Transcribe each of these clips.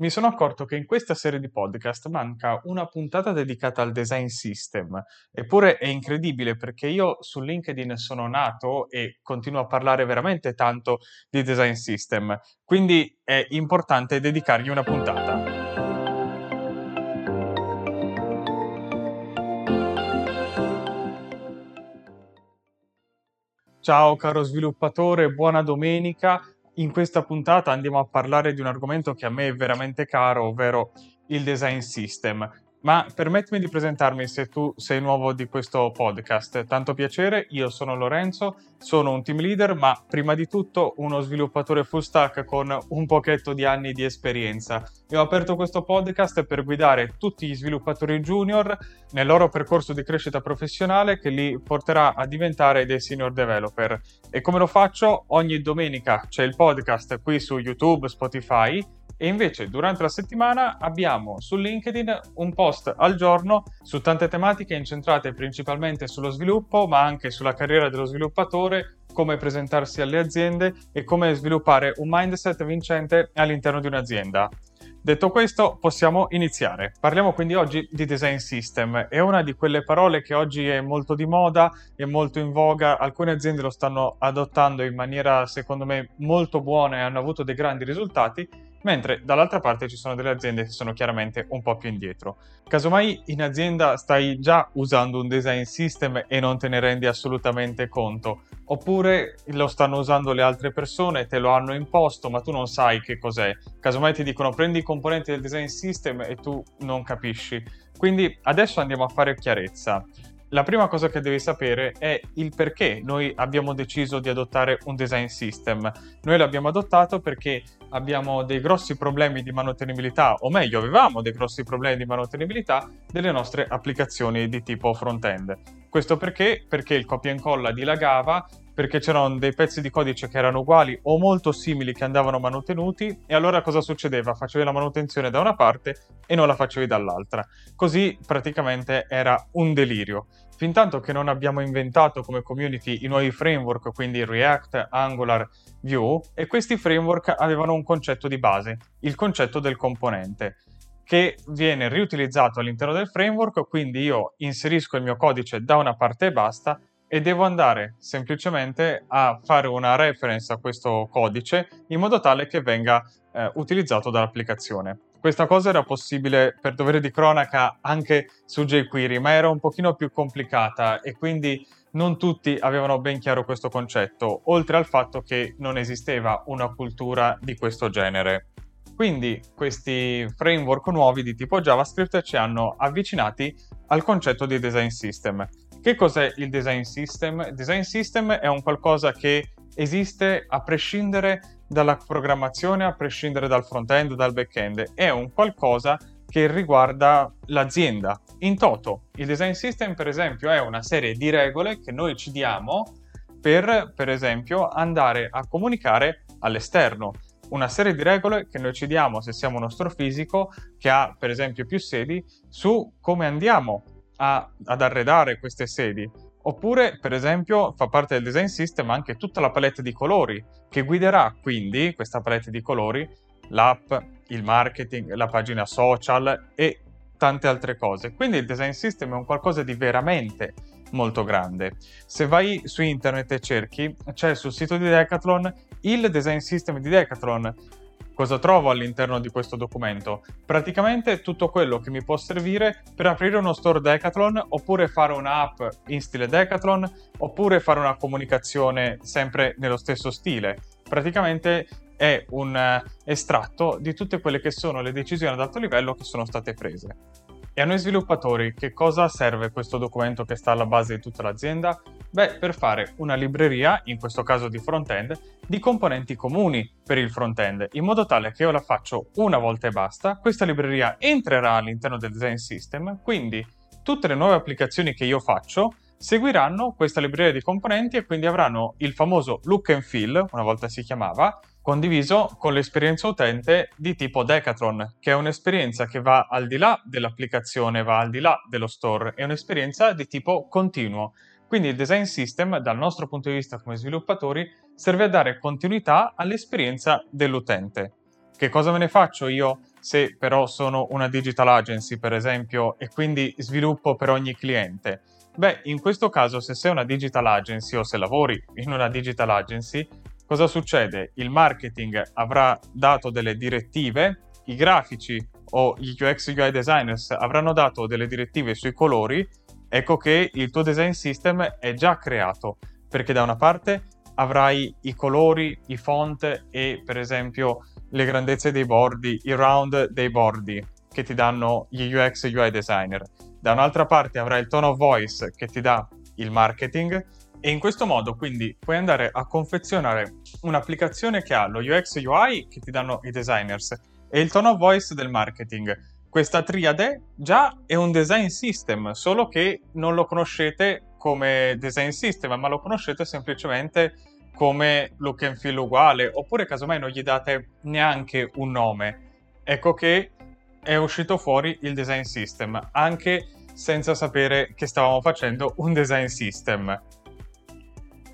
Mi sono accorto che in questa serie di podcast manca una puntata dedicata al design system, eppure è incredibile perché io su LinkedIn sono nato e continuo a parlare veramente tanto di design system, quindi è importante dedicargli una puntata. Ciao caro sviluppatore, buona domenica. In questa puntata andiamo a parlare di un argomento che a me è veramente caro, ovvero il design system. Ma permettimi di presentarmi se tu sei nuovo di questo podcast. Tanto piacere, io sono Lorenzo, sono un team leader, ma prima di tutto uno sviluppatore full stack con un pochetto di anni di esperienza. E ho aperto questo podcast per guidare tutti gli sviluppatori junior nel loro percorso di crescita professionale che li porterà a diventare dei senior developer. E come lo faccio? Ogni domenica c'è il podcast qui su YouTube, Spotify e invece durante la settimana abbiamo su LinkedIn un post al giorno su tante tematiche incentrate principalmente sullo sviluppo, ma anche sulla carriera dello sviluppatore, come presentarsi alle aziende e come sviluppare un mindset vincente all'interno di un'azienda. Detto questo, possiamo iniziare. Parliamo quindi oggi di design system. È una di quelle parole che oggi è molto di moda, è molto in voga, alcune aziende lo stanno adottando in maniera secondo me molto buona e hanno avuto dei grandi risultati, mentre dall'altra parte ci sono delle aziende che sono chiaramente un po' più indietro. Casomai in azienda stai già usando un design system e non te ne rendi assolutamente conto, oppure lo stanno usando le altre persone, te lo hanno imposto, ma tu non sai che cos'è. Casomai ti dicono prendi i componenti del design system e tu non capisci. Quindi adesso andiamo a fare chiarezza. La prima cosa che devi sapere è il perché noi abbiamo deciso di adottare un design system. Noi l'abbiamo adottato perché abbiamo dei grossi problemi di manutenibilità, o meglio, avevamo dei grossi problemi di manutenibilità delle nostre applicazioni di tipo front-end. Questo perché? Perché il copia e incolla dilagava perché c'erano dei pezzi di codice che erano uguali o molto simili che andavano manutenuti e allora cosa succedeva? Facevi la manutenzione da una parte e non la facevi dall'altra. Così praticamente era un delirio. Fintanto che non abbiamo inventato come community i nuovi framework, quindi React, Angular, Vue, e questi framework avevano un concetto di base, il concetto del componente che viene riutilizzato all'interno del framework, quindi io inserisco il mio codice da una parte e basta e devo andare semplicemente a fare una reference a questo codice in modo tale che venga eh, utilizzato dall'applicazione. Questa cosa era possibile per dovere di cronaca anche su jQuery, ma era un pochino più complicata e quindi non tutti avevano ben chiaro questo concetto, oltre al fatto che non esisteva una cultura di questo genere. Quindi questi framework nuovi di tipo JavaScript ci hanno avvicinati al concetto di design system. Che cos'è il design system? Il design system è un qualcosa che esiste a prescindere dalla programmazione, a prescindere dal front-end, dal back-end. È un qualcosa che riguarda l'azienda in toto. Il design system, per esempio, è una serie di regole che noi ci diamo per, per esempio, andare a comunicare all'esterno. Una serie di regole che noi ci diamo se siamo uno store fisico che ha, per esempio, più sedi su come andiamo a, ad arredare queste sedi. Oppure, per esempio, fa parte del design system anche tutta la palette di colori, che guiderà quindi questa palette di colori l'app, il marketing, la pagina social e tante altre cose. Quindi il design system è un qualcosa di veramente molto grande. Se vai su internet e cerchi, c'è sul sito di Decathlon il design system di Decathlon Cosa trovo all'interno di questo documento? Praticamente tutto quello che mi può servire per aprire uno store Decathlon oppure fare un'app in stile Decathlon oppure fare una comunicazione sempre nello stesso stile. Praticamente è un eh, estratto di tutte quelle che sono le decisioni ad alto livello che sono state prese. E a noi sviluppatori che cosa serve questo documento che sta alla base di tutta l'azienda? Beh, per fare una libreria, in questo caso di front-end, di componenti comuni per il front-end, in modo tale che io la faccio una volta e basta, questa libreria entrerà all'interno del design system, quindi tutte le nuove applicazioni che io faccio seguiranno questa libreria di componenti e quindi avranno il famoso look and feel, una volta si chiamava, condiviso con l'esperienza utente di tipo Decathlon, che è un'esperienza che va al di là dell'applicazione, va al di là dello store, è un'esperienza di tipo continuo. Quindi il design system, dal nostro punto di vista come sviluppatori, serve a dare continuità all'esperienza dell'utente. Che cosa me ne faccio io se però sono una digital agency, per esempio, e quindi sviluppo per ogni cliente? Beh, in questo caso, se sei una digital agency o se lavori in una digital agency, cosa succede? Il marketing avrà dato delle direttive, i grafici o gli UX UI designers avranno dato delle direttive sui colori, ecco che il tuo design system è già creato, perché da una parte avrai i colori, i font e per esempio le grandezze dei bordi, i round dei bordi che ti danno gli UX UI designer. Da un'altra parte avrai il tone of voice che ti dà il marketing e in questo modo quindi puoi andare a confezionare un'applicazione che ha lo UX UI che ti danno i designers e il tone of voice del marketing. Questa triade già è un design system, solo che non lo conoscete come design system, ma lo conoscete semplicemente come look and feel uguale, oppure casomai non gli date neanche un nome. Ecco che è uscito fuori il design system, anche senza sapere che stavamo facendo un design system.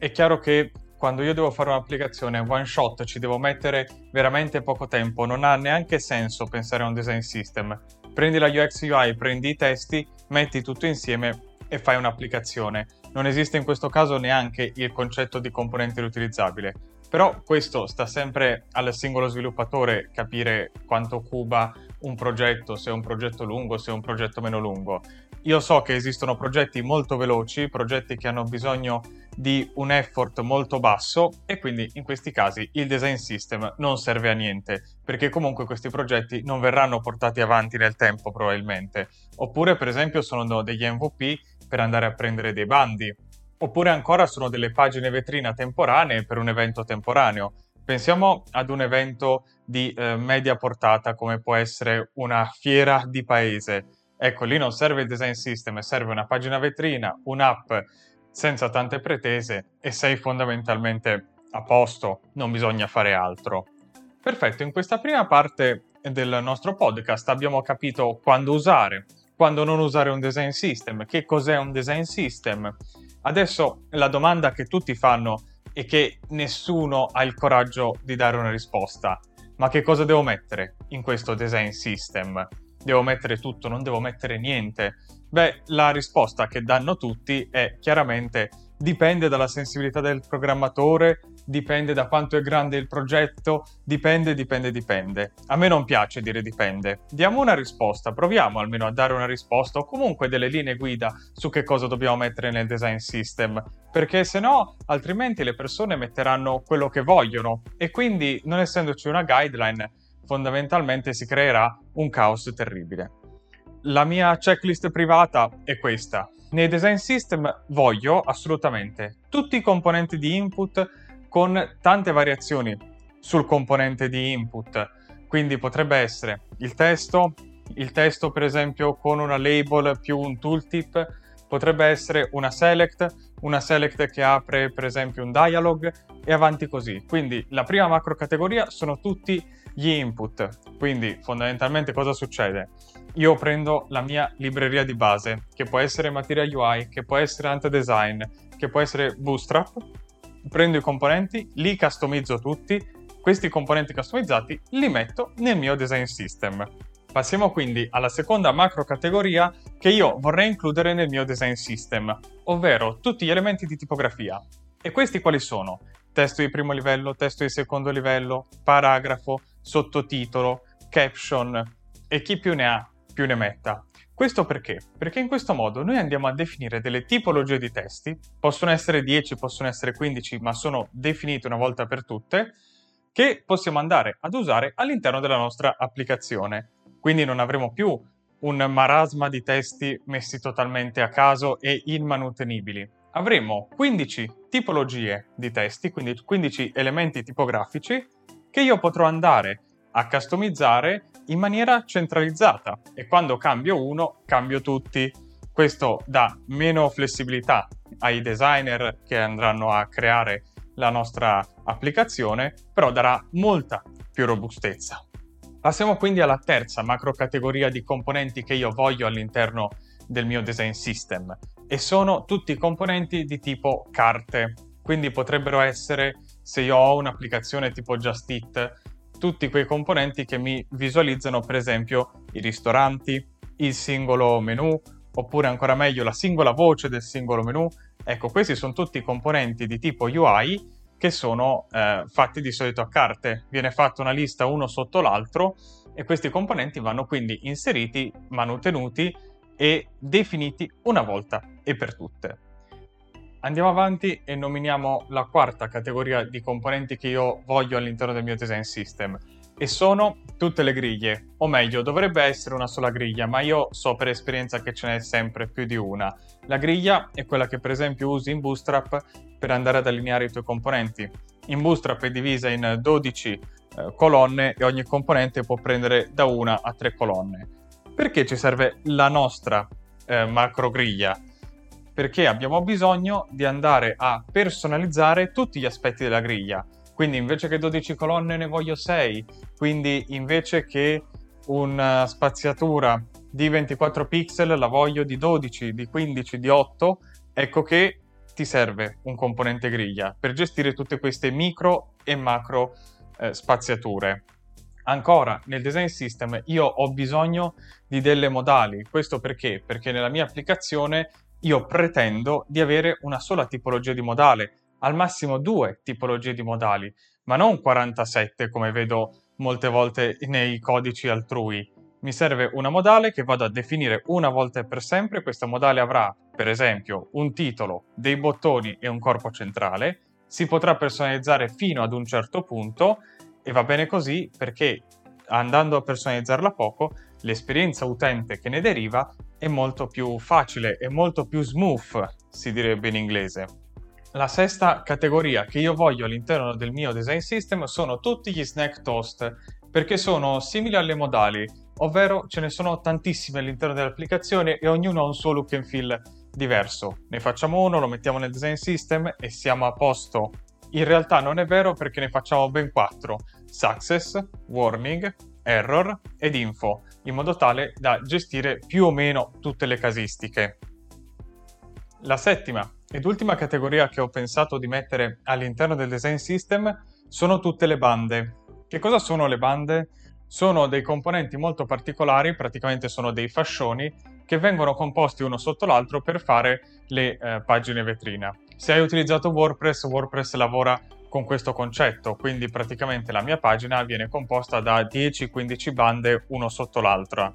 È chiaro che quando io devo fare un'applicazione one shot ci devo mettere veramente poco tempo, non ha neanche senso pensare a un design system. Prendi la UX UI, prendi i testi, metti tutto insieme e fai un'applicazione. Non esiste in questo caso neanche il concetto di componente riutilizzabile. Però questo sta sempre al singolo sviluppatore capire quanto cuba un progetto, se è un progetto lungo, se è un progetto meno lungo. Io so che esistono progetti molto veloci, progetti che hanno bisogno di un effort molto basso e quindi in questi casi il design system non serve a niente perché comunque questi progetti non verranno portati avanti nel tempo probabilmente. Oppure per esempio sono degli MVP per andare a prendere dei bandi. Oppure ancora sono delle pagine vetrina temporanee per un evento temporaneo. Pensiamo ad un evento di eh, media portata come può essere una fiera di paese Ecco, lì non serve il design system, serve una pagina vetrina, un'app senza tante pretese e sei fondamentalmente a posto, non bisogna fare altro. Perfetto, in questa prima parte del nostro podcast abbiamo capito quando usare, quando non usare un design system, che cos'è un design system. Adesso la domanda che tutti fanno e che nessuno ha il coraggio di dare una risposta. Ma che cosa devo mettere in questo design system? Devo mettere tutto, non devo mettere niente? Beh, la risposta che danno tutti è chiaramente dipende dalla sensibilità del programmatore, dipende da quanto è grande il progetto, dipende, dipende, dipende. A me non piace dire dipende. Diamo una risposta, proviamo almeno a dare una risposta o comunque delle linee guida su che cosa dobbiamo mettere nel design system, perché se no altrimenti le persone metteranno quello che vogliono e quindi non essendoci una guideline fondamentalmente si creerà un caos terribile. La mia checklist privata è questa. Nei design system voglio assolutamente tutti i componenti di input con tante variazioni sul componente di input. Quindi potrebbe essere il testo, il testo per esempio con una label più un tooltip, potrebbe essere una select, una select che apre per esempio un dialog e avanti così. Quindi la prima macro categoria sono tutti gli input. Quindi fondamentalmente cosa succede? Io prendo la mia libreria di base, che può essere Material UI, che può essere Ant Design, che può essere Bootstrap, prendo i componenti, li customizzo tutti, questi componenti customizzati li metto nel mio design system. Passiamo quindi alla seconda macro categoria che io vorrei includere nel mio design system, ovvero tutti gli elementi di tipografia. E questi quali sono? Testo di primo livello, testo di secondo livello, paragrafo, sottotitolo, caption e chi più ne ha più ne metta. Questo perché? Perché in questo modo noi andiamo a definire delle tipologie di testi, possono essere 10, possono essere 15, ma sono definite una volta per tutte, che possiamo andare ad usare all'interno della nostra applicazione. Quindi non avremo più un marasma di testi messi totalmente a caso e immanutenibili. Avremo 15 tipologie di testi, quindi 15 elementi tipografici che io potrò andare a customizzare in maniera centralizzata e quando cambio uno cambio tutti. Questo dà meno flessibilità ai designer che andranno a creare la nostra applicazione, però darà molta più robustezza. Passiamo quindi alla terza macro categoria di componenti che io voglio all'interno del mio design system e sono tutti componenti di tipo carte. Quindi potrebbero essere se io ho un'applicazione tipo Just Eat, tutti quei componenti che mi visualizzano per esempio i ristoranti, il singolo menu, oppure ancora meglio la singola voce del singolo menu. Ecco, questi sono tutti componenti di tipo UI che sono eh, fatti di solito a carte. Viene fatta una lista uno sotto l'altro e questi componenti vanno quindi inseriti, manutenuti e definiti una volta e per tutte. Andiamo avanti e nominiamo la quarta categoria di componenti che io voglio all'interno del mio design system e sono tutte le griglie, o meglio, dovrebbe essere una sola griglia, ma io so per esperienza che ce n'è sempre più di una. La griglia è quella che per esempio usi in Bootstrap per andare ad allineare i tuoi componenti. In Bootstrap è divisa in 12 eh, colonne e ogni componente può prendere da una a tre colonne. Perché ci serve la nostra eh, macro griglia? Perché abbiamo bisogno di andare a personalizzare tutti gli aspetti della griglia quindi invece che 12 colonne ne voglio 6, quindi invece che una spaziatura di 24 pixel la voglio di 12, di 15, di 8, ecco che ti serve un componente griglia per gestire tutte queste micro e macro eh, spaziature. Ancora, nel design system io ho bisogno di delle modali. Questo perché? Perché nella mia applicazione io pretendo di avere una sola tipologia di modale al massimo due tipologie di modali, ma non 47 come vedo molte volte nei codici altrui. Mi serve una modale che vado a definire una volta e per sempre. Questa modale avrà, per esempio, un titolo, dei bottoni e un corpo centrale. Si potrà personalizzare fino ad un certo punto e va bene così perché andando a personalizzarla poco, l'esperienza utente che ne deriva è molto più facile e molto più smooth, si direbbe in inglese. La sesta categoria che io voglio all'interno del mio design system sono tutti gli snack toast, perché sono simili alle modali, ovvero ce ne sono tantissime all'interno dell'applicazione e ognuno ha un suo look and feel diverso. Ne facciamo uno, lo mettiamo nel design system e siamo a posto. In realtà non è vero perché ne facciamo ben quattro: success, warning, error ed info, in modo tale da gestire più o meno tutte le casistiche. La settima ed ultima categoria che ho pensato di mettere all'interno del design system sono tutte le bande. Che cosa sono le bande? Sono dei componenti molto particolari, praticamente sono dei fascioni che vengono composti uno sotto l'altro per fare le eh, pagine vetrina. Se hai utilizzato WordPress, WordPress lavora con questo concetto, quindi praticamente la mia pagina viene composta da 10-15 bande uno sotto l'altra.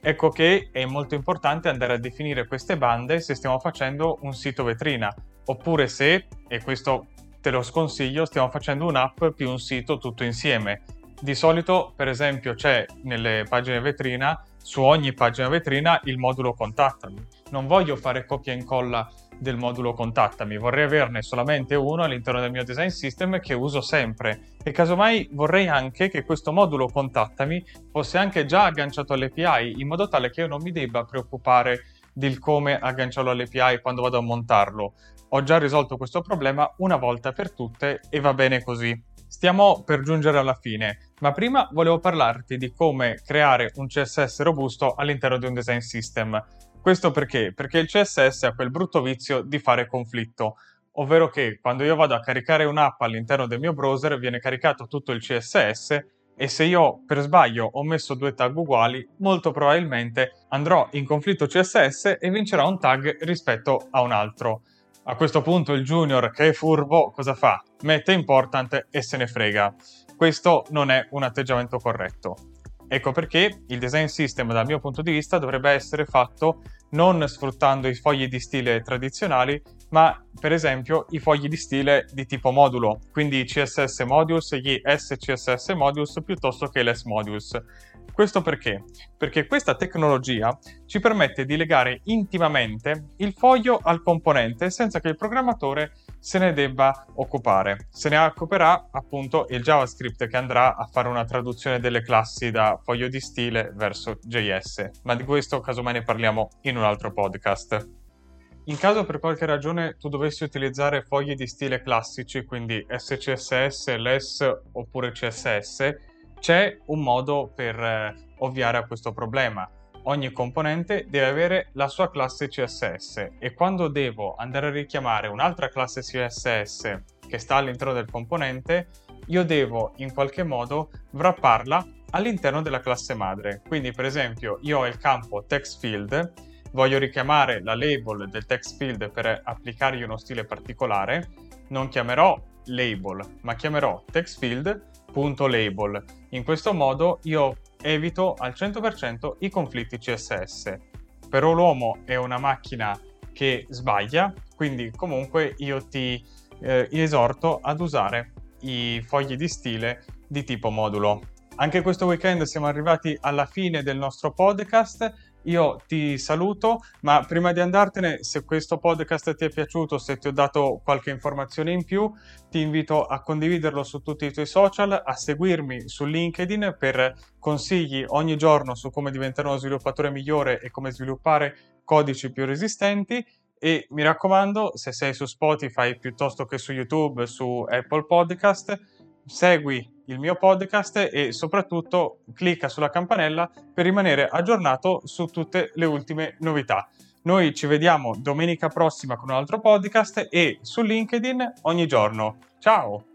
Ecco che è molto importante andare a definire queste bande se stiamo facendo un sito vetrina, oppure se, e questo te lo sconsiglio, stiamo facendo un'app più un sito tutto insieme. Di solito, per esempio, c'è nelle pagine vetrina, su ogni pagina vetrina, il modulo contattami. Non voglio fare copia e incolla del modulo contattami, vorrei averne solamente uno all'interno del mio design system che uso sempre e casomai vorrei anche che questo modulo contattami fosse anche già agganciato all'API in modo tale che io non mi debba preoccupare del come agganciarlo all'API quando vado a montarlo. Ho già risolto questo problema una volta per tutte e va bene così. Stiamo per giungere alla fine, ma prima volevo parlarti di come creare un CSS robusto all'interno di un design system. Questo perché? Perché il CSS ha quel brutto vizio di fare conflitto, ovvero che quando io vado a caricare un'app all'interno del mio browser viene caricato tutto il CSS e se io per sbaglio ho messo due tag uguali, molto probabilmente andrò in conflitto CSS e vincerà un tag rispetto a un altro. A questo punto il junior che è furbo cosa fa? Mette important e se ne frega. Questo non è un atteggiamento corretto. Ecco perché il design system dal mio punto di vista dovrebbe essere fatto non sfruttando i fogli di stile tradizionali, ma per esempio i fogli di stile di tipo modulo, quindi i CSS modules gli SCSS modules piuttosto che l'S modules. Questo perché? Perché questa tecnologia ci permette di legare intimamente il foglio al componente senza che il programmatore se ne debba occupare. Se ne occuperà appunto il JavaScript che andrà a fare una traduzione delle classi da foglio di stile verso JS, ma di questo casomai ne parliamo in un altro podcast. In caso per qualche ragione tu dovessi utilizzare fogli di stile classici, quindi SCSS, LES oppure CSS, c'è un modo per eh, ovviare a questo problema. Ogni componente deve avere la sua classe CSS e quando devo andare a richiamare un'altra classe CSS che sta all'interno del componente, io devo in qualche modo wrapparla all'interno della classe madre. Quindi, per esempio, io ho il campo text field, voglio richiamare la label del text field per applicargli uno stile particolare, non chiamerò label, ma chiamerò textfield.label. In questo modo io evito al 100% i conflitti CSS. Però l'uomo è una macchina che sbaglia, quindi comunque io ti eh, esorto ad usare i fogli di stile di tipo modulo. Anche questo weekend siamo arrivati alla fine del nostro podcast. Io ti saluto, ma prima di andartene, se questo podcast ti è piaciuto, se ti ho dato qualche informazione in più, ti invito a condividerlo su tutti i tuoi social, a seguirmi su LinkedIn per consigli ogni giorno su come diventare uno sviluppatore migliore e come sviluppare codici più resistenti. E mi raccomando, se sei su Spotify piuttosto che su YouTube, su Apple Podcast, segui il mio podcast e soprattutto clicca sulla campanella per rimanere aggiornato su tutte le ultime novità. Noi ci vediamo domenica prossima con un altro podcast e su LinkedIn ogni giorno. Ciao!